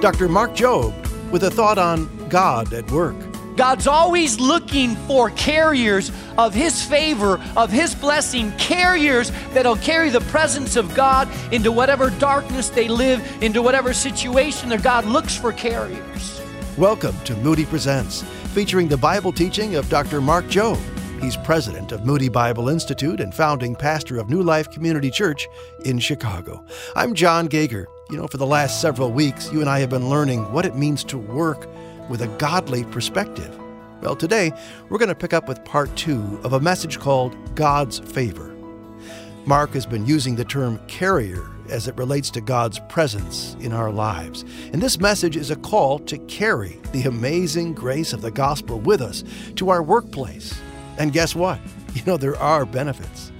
Dr. Mark Jobe with a thought on God at work. God's always looking for carriers of His favor, of His blessing, carriers that'll carry the presence of God into whatever darkness they live, into whatever situation that God looks for carriers. Welcome to Moody Presents, featuring the Bible teaching of Dr. Mark Jobe. He's president of Moody Bible Institute and founding pastor of New Life Community Church in Chicago. I'm John Gager. You know, for the last several weeks, you and I have been learning what it means to work with a godly perspective. Well, today we're going to pick up with part two of a message called God's Favor. Mark has been using the term carrier as it relates to God's presence in our lives. And this message is a call to carry the amazing grace of the gospel with us to our workplace. And guess what? You know, there are benefits.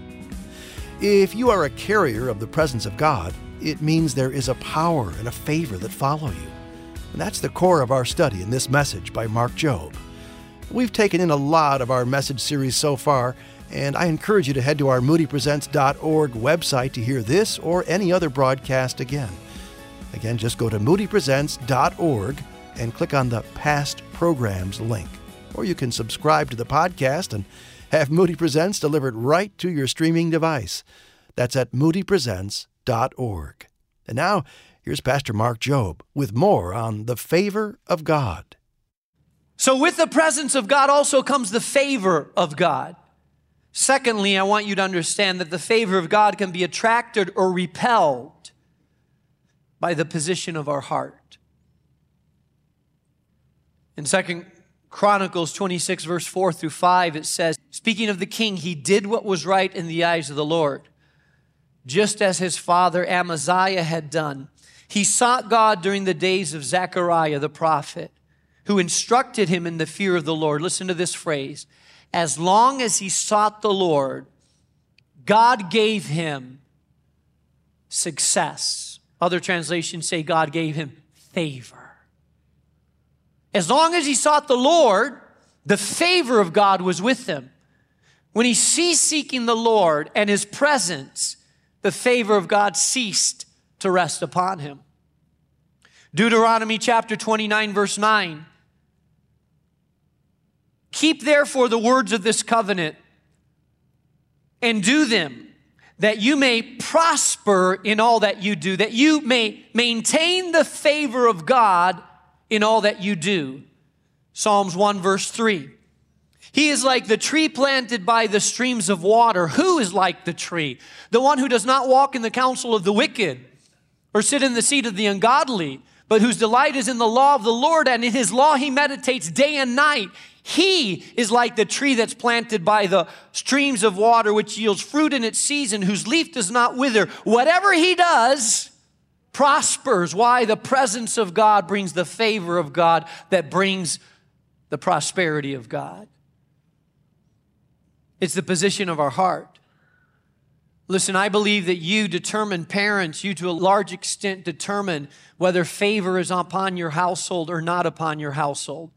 If you are a carrier of the presence of God, it means there is a power and a favor that follow you. And that's the core of our study in this message by Mark Jobe. We've taken in a lot of our message series so far, and I encourage you to head to our moodypresents.org website to hear this or any other broadcast again. Again, just go to moodypresents.org and click on the Past Programs link. Or you can subscribe to the podcast and have Moody Presents delivered right to your streaming device. That's at moodypresents.org. And now, Here's Pastor Mark Jobe with more on the favor of God. So, with the presence of God also comes the favor of God. Secondly, I want you to understand that the favor of God can be attracted or repelled by the position of our heart. In Second Chronicles 26, verse 4 through 5, it says, Speaking of the king, he did what was right in the eyes of the Lord, just as his father Amaziah had done. He sought God during the days of Zechariah the prophet, who instructed him in the fear of the Lord. Listen to this phrase. As long as he sought the Lord, God gave him success. Other translations say God gave him favor. As long as he sought the Lord, the favor of God was with him. When he ceased seeking the Lord and his presence, the favor of God ceased to rest upon him. Deuteronomy chapter 29, verse 9. Keep therefore the words of this covenant and do them, that you may prosper in all that you do, that you may maintain the favor of God in all that you do. Psalms 1, verse 3. He is like the tree planted by the streams of water. Who is like the tree? The one who does not walk in the counsel of the wicked or sit in the seat of the ungodly, but whose delight is in the law of the Lord, and in his law he meditates day and night. He is like the tree that's planted by the streams of water, which yields fruit in its season, whose leaf does not wither. Whatever he does prospers. Why? The presence of God brings the favor of God that brings the prosperity of God. It's the position of our heart. Listen, I believe that you determine, parents, you to a large extent determine whether favor is upon your household or not upon your household.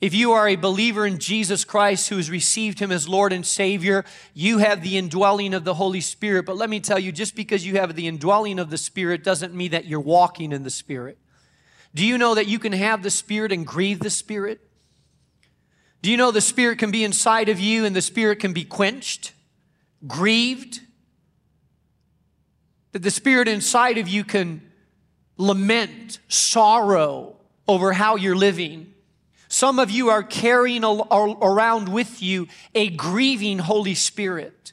If you are a believer in Jesus Christ who has received him as Lord and Savior, you have the indwelling of the Holy Spirit. But let me tell you, just because you have the indwelling of the Spirit doesn't mean that you're walking in the Spirit. Do you know that you can have the Spirit and grieve the Spirit? Do you know the Spirit can be inside of you and the Spirit can be quenched, grieved? that the spirit inside of you can lament sorrow over how you're living. Some of you are carrying around with you a grieving Holy Spirit.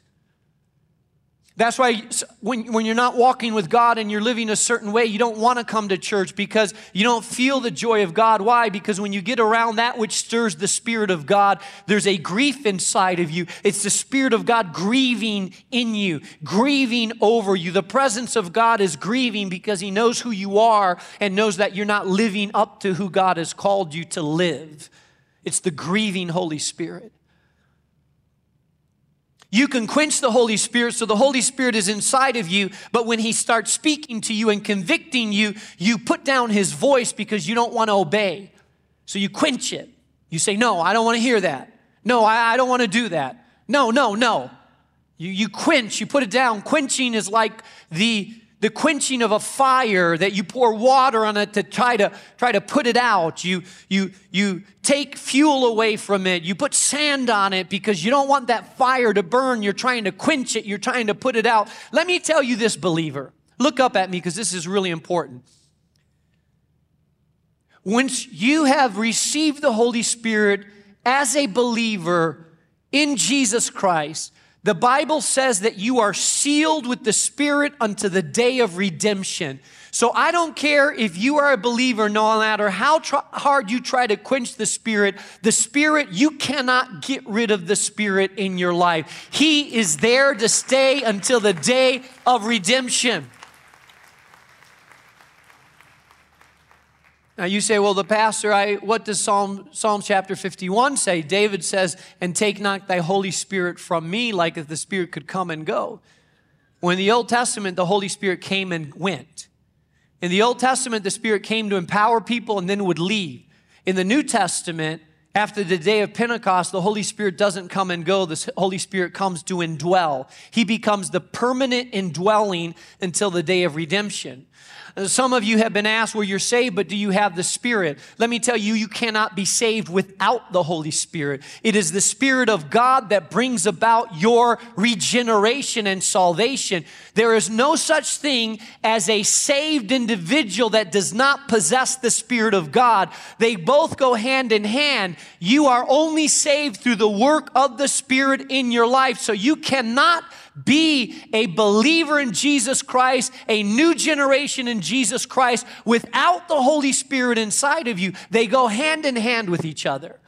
That's why when, when you're not walking with God and you're living a certain way, you don't want to come to church because you don't feel the joy of God. Why? Because when you get around that which stirs the Spirit of God, there's a grief inside of you. It's the Spirit of God grieving in you, grieving over you. The presence of God is grieving because He knows who you are and knows that you're not living up to who God has called you to live. It's the grieving Holy Spirit. You can quench the Holy Spirit, so the Holy Spirit is inside of you, but when He starts speaking to you and convicting you, you put down His voice because you don't want to obey. So you quench it. You say, No, I don't want to hear that. No, I, I don't want to do that. No, no, no. You, you quench, you put it down. Quenching is like the the quenching of a fire that you pour water on it to try to try to put it out. You you you take fuel away from it. You put sand on it because you don't want that fire to burn. You're trying to quench it. You're trying to put it out. Let me tell you this believer. Look up at me because this is really important. Once you have received the holy spirit as a believer in Jesus Christ the Bible says that you are sealed with the Spirit unto the day of redemption. So I don't care if you are a believer, no matter how tr- hard you try to quench the Spirit, the Spirit, you cannot get rid of the Spirit in your life. He is there to stay until the day of redemption. Now you say, well, the pastor, I, what does Psalm, Psalm chapter 51 say? David says, and take not thy Holy Spirit from me, like if the Spirit could come and go. When the Old Testament, the Holy Spirit came and went. In the Old Testament, the Spirit came to empower people and then would leave. In the New Testament, after the day of Pentecost, the Holy Spirit doesn't come and go. The Holy Spirit comes to indwell. He becomes the permanent indwelling until the day of redemption. Uh, some of you have been asked, well, you're saved, but do you have the Spirit? Let me tell you, you cannot be saved without the Holy Spirit. It is the Spirit of God that brings about your regeneration and salvation. There is no such thing as a saved individual that does not possess the Spirit of God. They both go hand in hand. You are only saved through the work of the Spirit in your life. So you cannot be a believer in Jesus Christ, a new generation in Jesus Christ without the Holy Spirit inside of you. They go hand in hand with each other.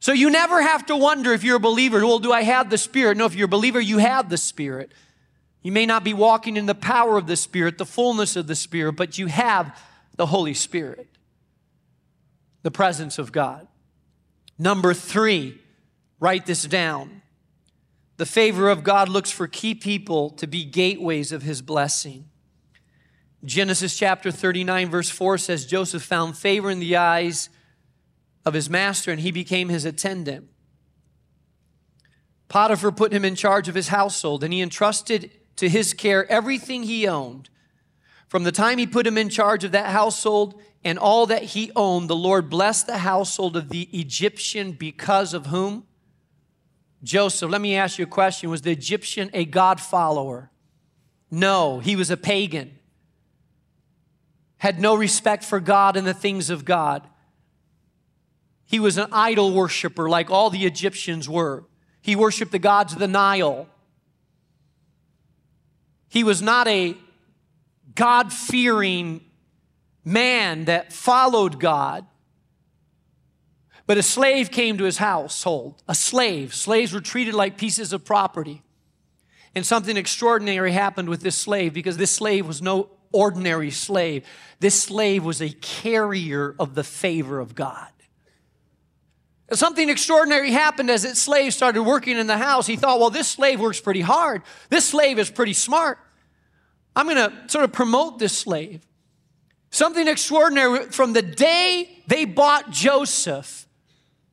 So you never have to wonder if you're a believer, well, do I have the Spirit? No, if you're a believer, you have the Spirit. You may not be walking in the power of the Spirit, the fullness of the Spirit, but you have the Holy Spirit, the presence of God. Number three, write this down. The favor of God looks for key people to be gateways of his blessing. Genesis chapter 39, verse 4 says Joseph found favor in the eyes of his master and he became his attendant. Potiphar put him in charge of his household and he entrusted to his care everything he owned. From the time he put him in charge of that household and all that he owned, the Lord blessed the household of the Egyptian because of whom? Joseph, let me ask you a question. Was the Egyptian a God follower? No, he was a pagan. Had no respect for God and the things of God. He was an idol worshiper like all the Egyptians were. He worshiped the gods of the Nile. He was not a God fearing man that followed God. But a slave came to his household, a slave. Slaves were treated like pieces of property. And something extraordinary happened with this slave because this slave was no ordinary slave. This slave was a carrier of the favor of God. Something extraordinary happened as that slave started working in the house. He thought, well, this slave works pretty hard. This slave is pretty smart. I'm going to sort of promote this slave. Something extraordinary from the day they bought Joseph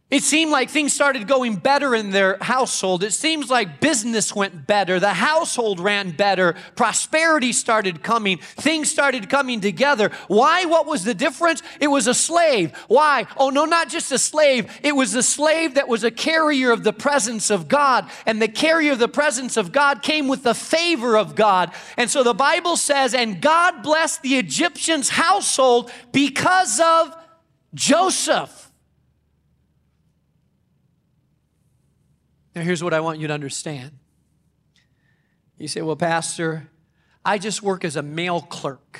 it seemed like things started going better in their household. It seems like business went better. The household ran better. Prosperity started coming. Things started coming together. Why? What was the difference? It was a slave. Why? Oh, no, not just a slave. It was a slave that was a carrier of the presence of God. And the carrier of the presence of God came with the favor of God. And so the Bible says, and God blessed the Egyptian's household because of Joseph. Now, here's what I want you to understand. You say, Well, Pastor, I just work as a mail clerk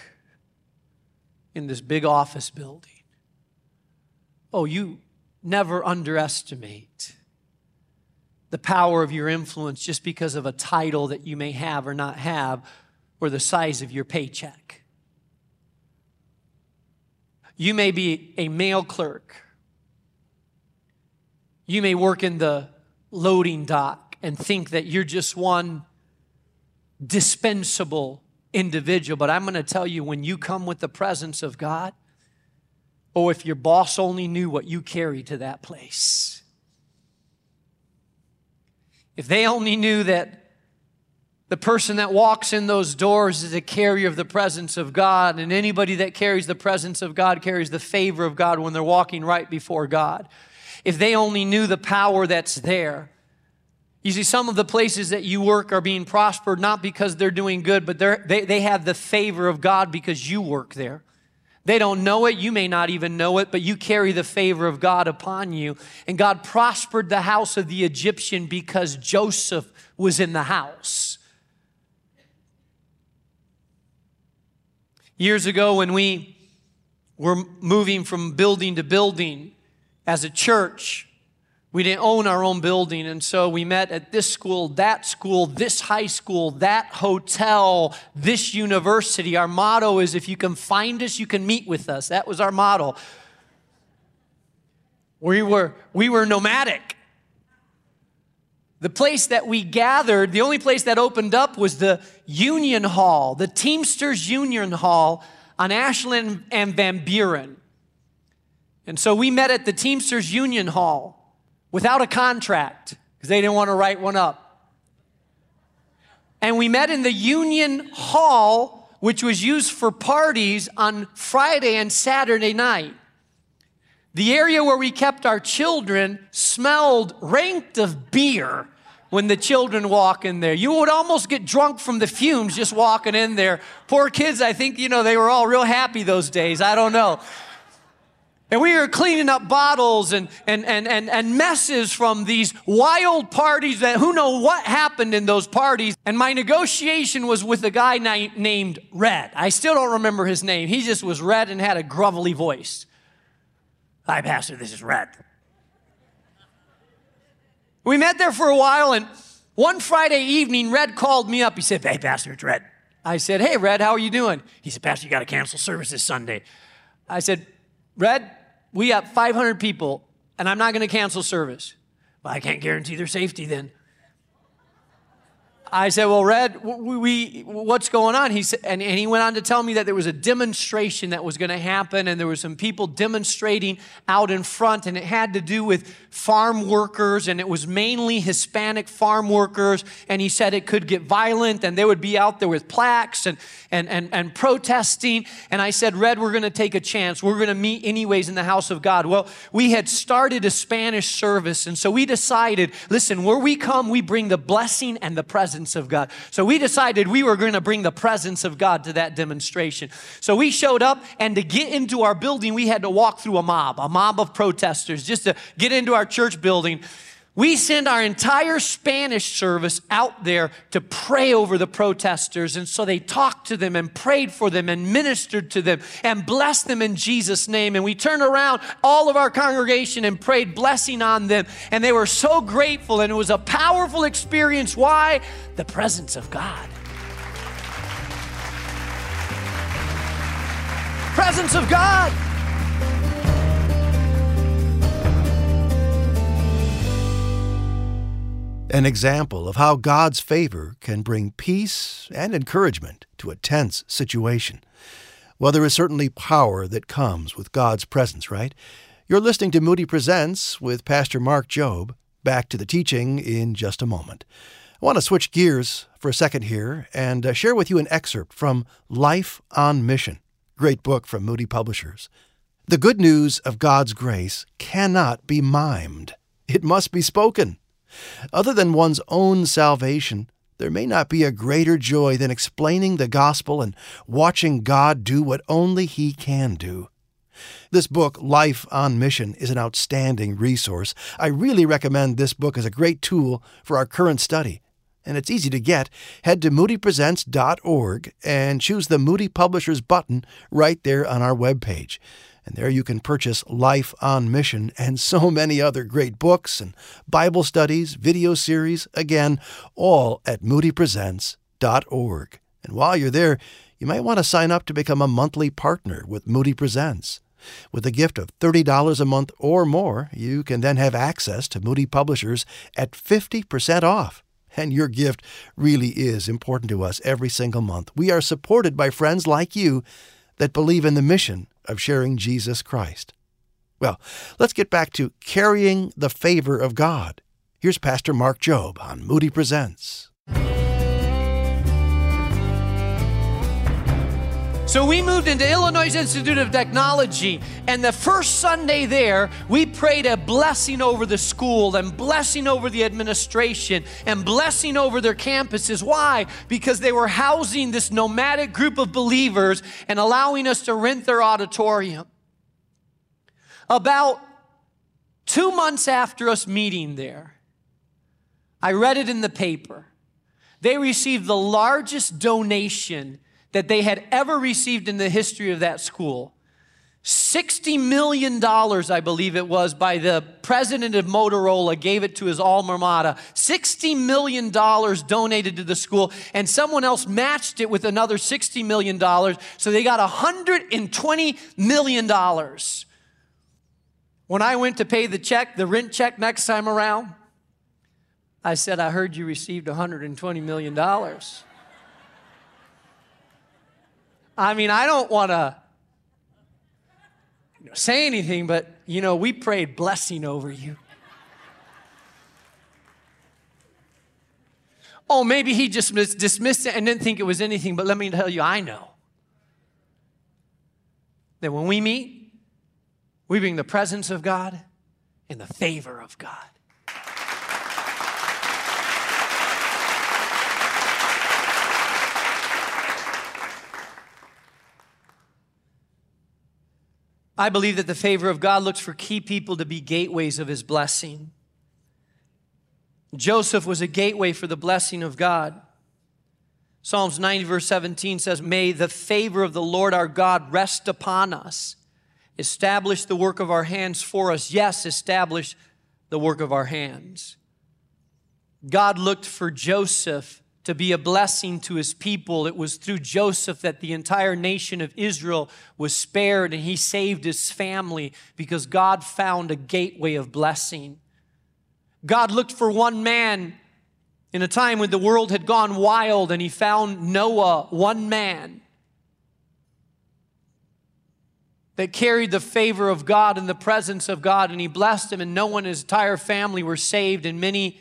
in this big office building. Oh, you never underestimate the power of your influence just because of a title that you may have or not have or the size of your paycheck. You may be a mail clerk. You may work in the loading dock and think that you're just one dispensable individual. But I'm going to tell you when you come with the presence of God, or if your boss only knew what you carry to that place, if they only knew that The person that walks in those doors is a carrier of the presence of God, and anybody that carries the presence of God carries the favor of God when they're walking right before God. If they only knew the power that's there. You see, some of the places that you work are being prospered not because they're doing good, but they they, have the favor of God because you work there. They don't know it. You may not even know it, but you carry the favor of God upon you. And God prospered the house of the Egyptian because Joseph was in the house. Years ago, when we were moving from building to building as a church, we didn't own our own building, and so we met at this school, that school, this high school, that hotel, this university. Our motto is if you can find us, you can meet with us. That was our motto. We were, we were nomadic. The place that we gathered, the only place that opened up was the Union Hall, the Teamsters Union Hall on Ashland and Van Buren. And so we met at the Teamsters Union Hall without a contract because they didn't want to write one up. And we met in the Union Hall, which was used for parties on Friday and Saturday night. The area where we kept our children smelled ranked of beer when the children walk in there. You would almost get drunk from the fumes just walking in there. Poor kids, I think, you know, they were all real happy those days. I don't know. And we were cleaning up bottles and, and, and, and, and messes from these wild parties that who know what happened in those parties. And my negotiation was with a guy na- named Red. I still don't remember his name. He just was red and had a grovelly voice. Hi, Pastor, this is Red. We met there for a while, and one Friday evening, Red called me up. He said, Hey, Pastor, it's Red. I said, Hey, Red, how are you doing? He said, Pastor, you got to cancel service this Sunday. I said, Red, we have 500 people, and I'm not going to cancel service. Well, I can't guarantee their safety then. I said, Well, Red, we, we, what's going on? He said, and, and he went on to tell me that there was a demonstration that was going to happen, and there were some people demonstrating out in front, and it had to do with farm workers, and it was mainly Hispanic farm workers. And he said it could get violent, and they would be out there with plaques and, and, and, and protesting. And I said, Red, we're going to take a chance. We're going to meet anyways in the house of God. Well, we had started a Spanish service, and so we decided listen, where we come, we bring the blessing and the presence presence of God. So we decided we were going to bring the presence of God to that demonstration. So we showed up, and to get into our building, we had to walk through a mob, a mob of protesters, just to get into our church building. We send our entire Spanish service out there to pray over the protesters. And so they talked to them and prayed for them and ministered to them and blessed them in Jesus' name. And we turned around all of our congregation and prayed blessing on them. And they were so grateful. And it was a powerful experience. Why? The presence of God. Presence of God. An example of how God's favor can bring peace and encouragement to a tense situation. Well, there is certainly power that comes with God's presence, right? You're listening to Moody Presents with Pastor Mark Jobe. Back to the teaching in just a moment. I want to switch gears for a second here and uh, share with you an excerpt from Life on Mission, great book from Moody Publishers. The good news of God's grace cannot be mimed. It must be spoken. Other than one's own salvation, there may not be a greater joy than explaining the gospel and watching God do what only He can do. This book, Life on Mission, is an outstanding resource. I really recommend this book as a great tool for our current study. And it's easy to get. Head to moodypresents.org and choose the Moody Publishers button right there on our webpage. And there you can purchase Life on Mission and so many other great books and Bible studies, video series, again, all at moodypresents.org. And while you're there, you might want to sign up to become a monthly partner with Moody Presents. With a gift of $30 a month or more, you can then have access to Moody Publishers at 50% off. And your gift really is important to us every single month. We are supported by friends like you that believe in the mission of sharing Jesus Christ. Well, let's get back to carrying the favor of God. Here's Pastor Mark Jobe on Moody Presents. So we moved into Illinois Institute of Technology, and the first Sunday there, we prayed a blessing over the school and blessing over the administration and blessing over their campuses. Why? Because they were housing this nomadic group of believers and allowing us to rent their auditorium. About two months after us meeting there, I read it in the paper. They received the largest donation that they had ever received in the history of that school. $60 million, I believe it was, by the president of Motorola, gave it to his alma mater. $60 million donated to the school, and someone else matched it with another $60 million. So they got $120 million. When I went to pay the check, the rent check next time around, I said, I heard you received $120 million. I mean, I don't want to you know, say anything, but you know, we prayed blessing over you. Oh, maybe he just dismissed it and didn't think it was anything, but let me tell you, I know that when we meet, we bring the presence of God and the favor of God. I believe that the favor of God looks for key people to be gateways of his blessing. Joseph was a gateway for the blessing of God. Psalms 90, verse 17 says, May the favor of the Lord our God rest upon us. Establish the work of our hands for us. Yes, establish the work of our hands. God looked for Joseph to be a blessing to his people. It was through Joseph that the entire nation of Israel was spared and he saved his family because God found a gateway of blessing. God looked for one man in a time when the world had gone wild and he found Noah, one man that carried the favor of God and the presence of God, and he blessed him, and Noah and his entire family were saved, and many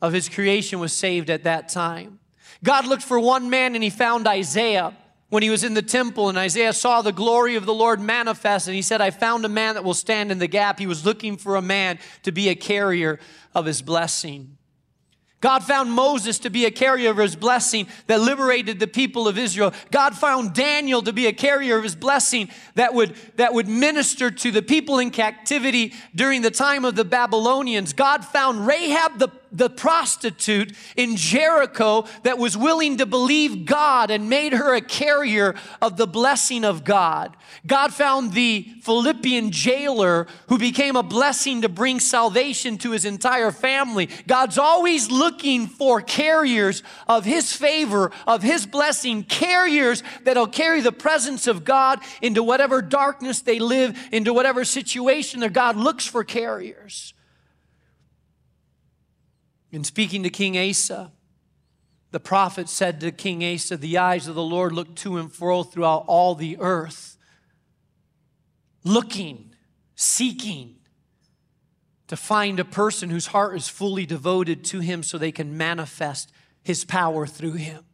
of his creation was saved at that time. God looked for one man and he found Isaiah when he was in the temple, and Isaiah saw the glory of the Lord manifest, and he said, I found a man that will stand in the gap. He was looking for a man to be a carrier of his blessing. God found Moses to be a carrier of his blessing that liberated the people of Israel. God found Daniel to be a carrier of his blessing that would, that would minister to the people in captivity during the time of the Babylonians. God found Rahab the the prostitute in Jericho that was willing to believe God and made her a carrier of the blessing of God. God found the Philippian jailer who became a blessing to bring salvation to his entire family. God's always looking for carriers of his favor, of his blessing, carriers that'll carry the presence of God into whatever darkness they live, into whatever situation that God looks for carriers. In speaking to King Asa, the prophet said to King Asa, The eyes of the Lord look to and fro throughout all the earth, looking, seeking to find a person whose heart is fully devoted to him so they can manifest his power through him.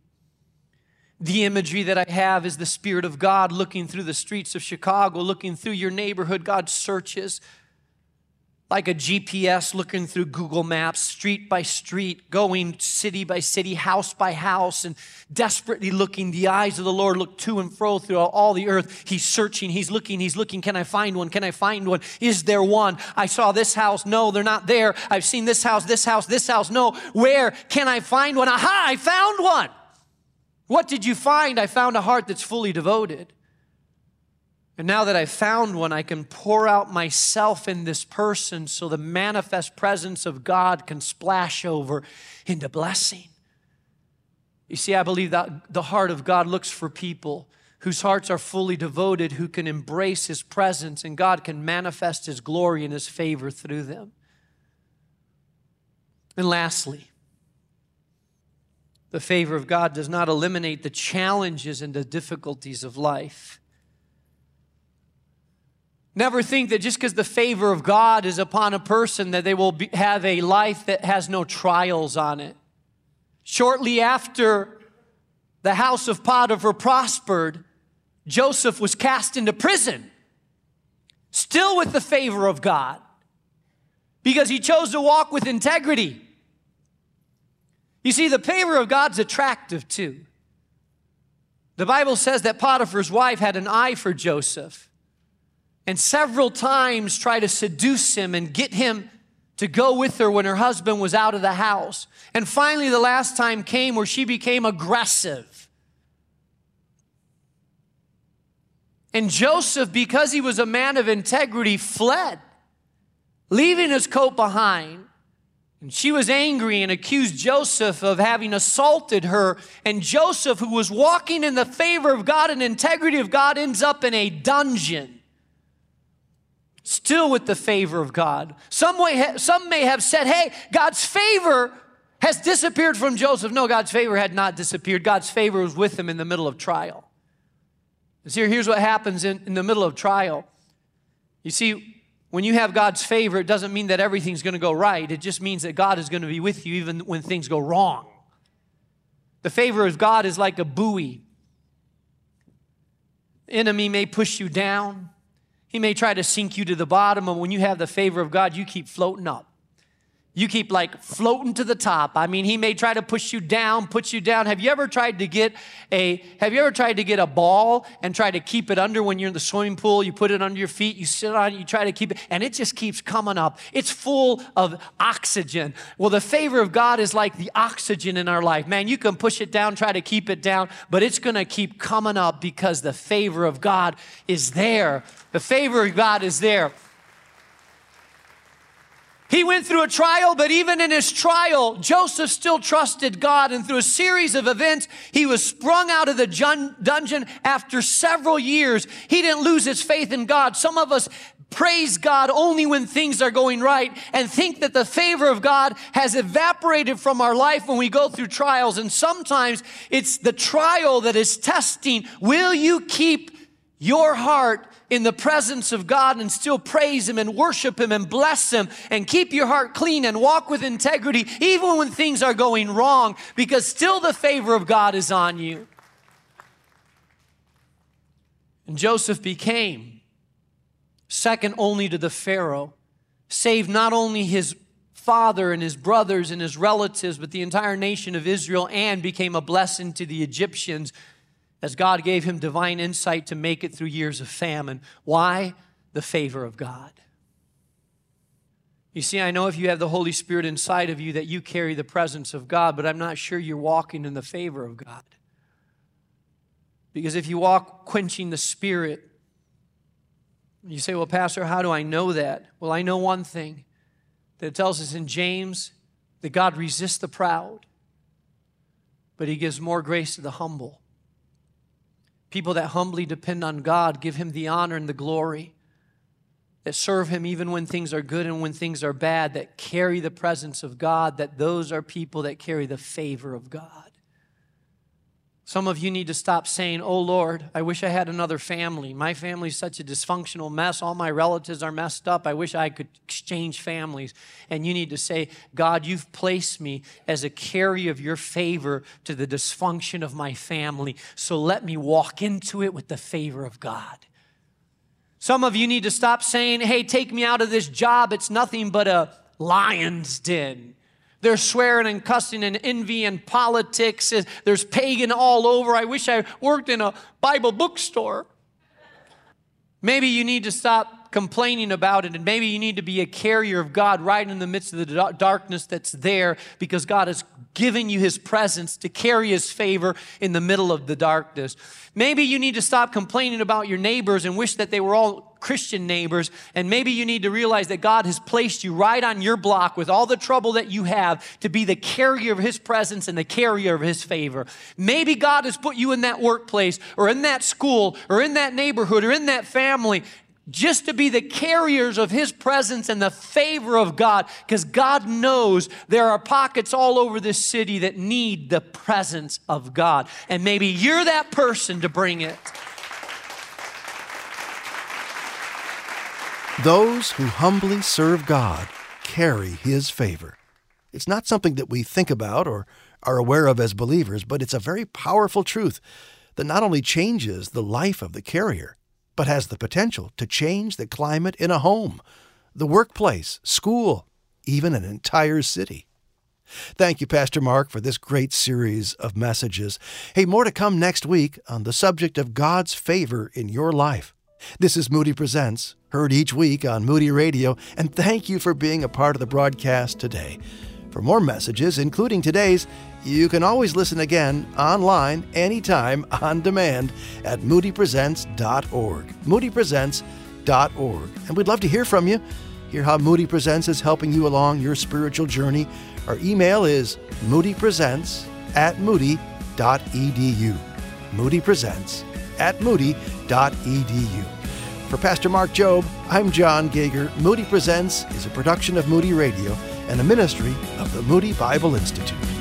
The imagery that I have is the Spirit of God looking through the streets of Chicago, looking through your neighborhood. God searches like a GPS looking through Google Maps, street by street, going city by city, house by house, and desperately looking. The eyes of the Lord look to and fro throughout all the earth. He's searching, He's looking, He's looking. Can I find one? Can I find one? Is there one? I saw this house. No, they're not there. I've seen this house, this house, this house. No, where can I find one? Aha, I found one. What did you find? I found a heart that's fully devoted. And now that I've found one, I can pour out myself in this person so the manifest presence of God can splash over into blessing. You see, I believe that the heart of God looks for people whose hearts are fully devoted, who can embrace His presence, and God can manifest His glory and His favor through them. And lastly, the favor of God does not eliminate the challenges and the difficulties of life. Never think that just because the favor of God is upon a person that they will be, have a life that has no trials on it. Shortly after the house of Potiphar prospered, Joseph was cast into prison, still with the favor of God, because he chose to walk with integrity. You see, the favor of God's attractive too. The Bible says that Potiphar's wife had an eye for Joseph and several times try to seduce him and get him to go with her when her husband was out of the house. And finally, the last time came where she became aggressive. And Joseph, because he was a man of integrity, fled, leaving his coat behind. And she was angry and accused Joseph of having assaulted her. And Joseph, who was walking in the favor of God and integrity of God, ends up in a dungeon still with the favor of God. Some, way, some may have said, hey, God's favor has disappeared from Joseph. No, God's favor had not disappeared. God's favor was with him in the middle of trial. See, here's what happens in, in the middle of trial. You see, when you have God's favor, it doesn't mean that everything's going to go right. It just means that God is going to be with you even when things go wrong. The favor of God is like a buoy. Enemy may push you down. He may try to sink you to the bottom, and when you have the favor of God, you keep floating up you keep like floating to the top. I mean, he may try to push you down, put you down. Have you ever tried to get a have you ever tried to get a ball and try to keep it under when you're in the swimming pool? You put it under your feet, you sit on it, you try to keep it, and it just keeps coming up. It's full of oxygen. Well, the favor of God is like the oxygen in our life. Man, you can push it down, try to keep it down, but it's gonna keep coming up because the favor of God is there. The favor of God is there. He went through a trial, but even in his trial, Joseph still trusted God. And through a series of events, he was sprung out of the dungeon after several years. He didn't lose his faith in God. Some of us praise God only when things are going right and think that the favor of God has evaporated from our life when we go through trials. And sometimes it's the trial that is testing. Will you keep your heart in the presence of God and still praise Him and worship Him and bless Him and keep your heart clean and walk with integrity even when things are going wrong because still the favor of God is on you. And Joseph became second only to the Pharaoh, saved not only his father and his brothers and his relatives, but the entire nation of Israel and became a blessing to the Egyptians as God gave him divine insight to make it through years of famine. Why? The favor of God. You see, I know if you have the Holy Spirit inside of you that you carry the presence of God, but I'm not sure you're walking in the favor of God. Because if you walk quenching the Spirit, you say, Well, Pastor, how do I know that? Well, I know one thing that tells us in James that God resists the proud, but He gives more grace to the humble. People that humbly depend on God, give Him the honor and the glory, that serve Him even when things are good and when things are bad, that carry the presence of God, that those are people that carry the favor of God. Some of you need to stop saying, Oh Lord, I wish I had another family. My family's such a dysfunctional mess. All my relatives are messed up. I wish I could exchange families. And you need to say, God, you've placed me as a carrier of your favor to the dysfunction of my family. So let me walk into it with the favor of God. Some of you need to stop saying, Hey, take me out of this job. It's nothing but a lion's den. There's swearing and cussing and envy and politics. There's pagan all over. I wish I worked in a Bible bookstore. Maybe you need to stop complaining about it, and maybe you need to be a carrier of God right in the midst of the darkness that's there because God has given you His presence to carry His favor in the middle of the darkness. Maybe you need to stop complaining about your neighbors and wish that they were all Christian neighbors. And maybe you need to realize that God has placed you right on your block with all the trouble that you have to be the carrier of His presence and the carrier of His favor. Maybe God has put you in that workplace or in that school or in that neighborhood or in that family just to be the carriers of His presence and the favor of God, because God knows there are pockets all over this city that need the presence of God. And maybe you're that person to bring it. Those who humbly serve God carry His favor. It's not something that we think about or are aware of as believers, but it's a very powerful truth that not only changes the life of the carrier, but has the potential to change the climate in a home, the workplace, school, even an entire city. Thank you, Pastor Mark, for this great series of messages. Hey, more to come next week on the subject of God's favor in your life. This is Moody Presents, heard each week on Moody Radio, and thank you for being a part of the broadcast today. For more messages, including today's, you can always listen again online anytime on demand at moodypresents.org. moodypresents.org. And we'd love to hear from you. Hear how Moody Presents is helping you along your spiritual journey. Our email is moodypresents at moody.edu. moodypresents at moody.edu. For Pastor Mark Jobe, I'm John Gager. Moody Presents is a production of Moody Radio and a ministry of the Moody Bible Institute.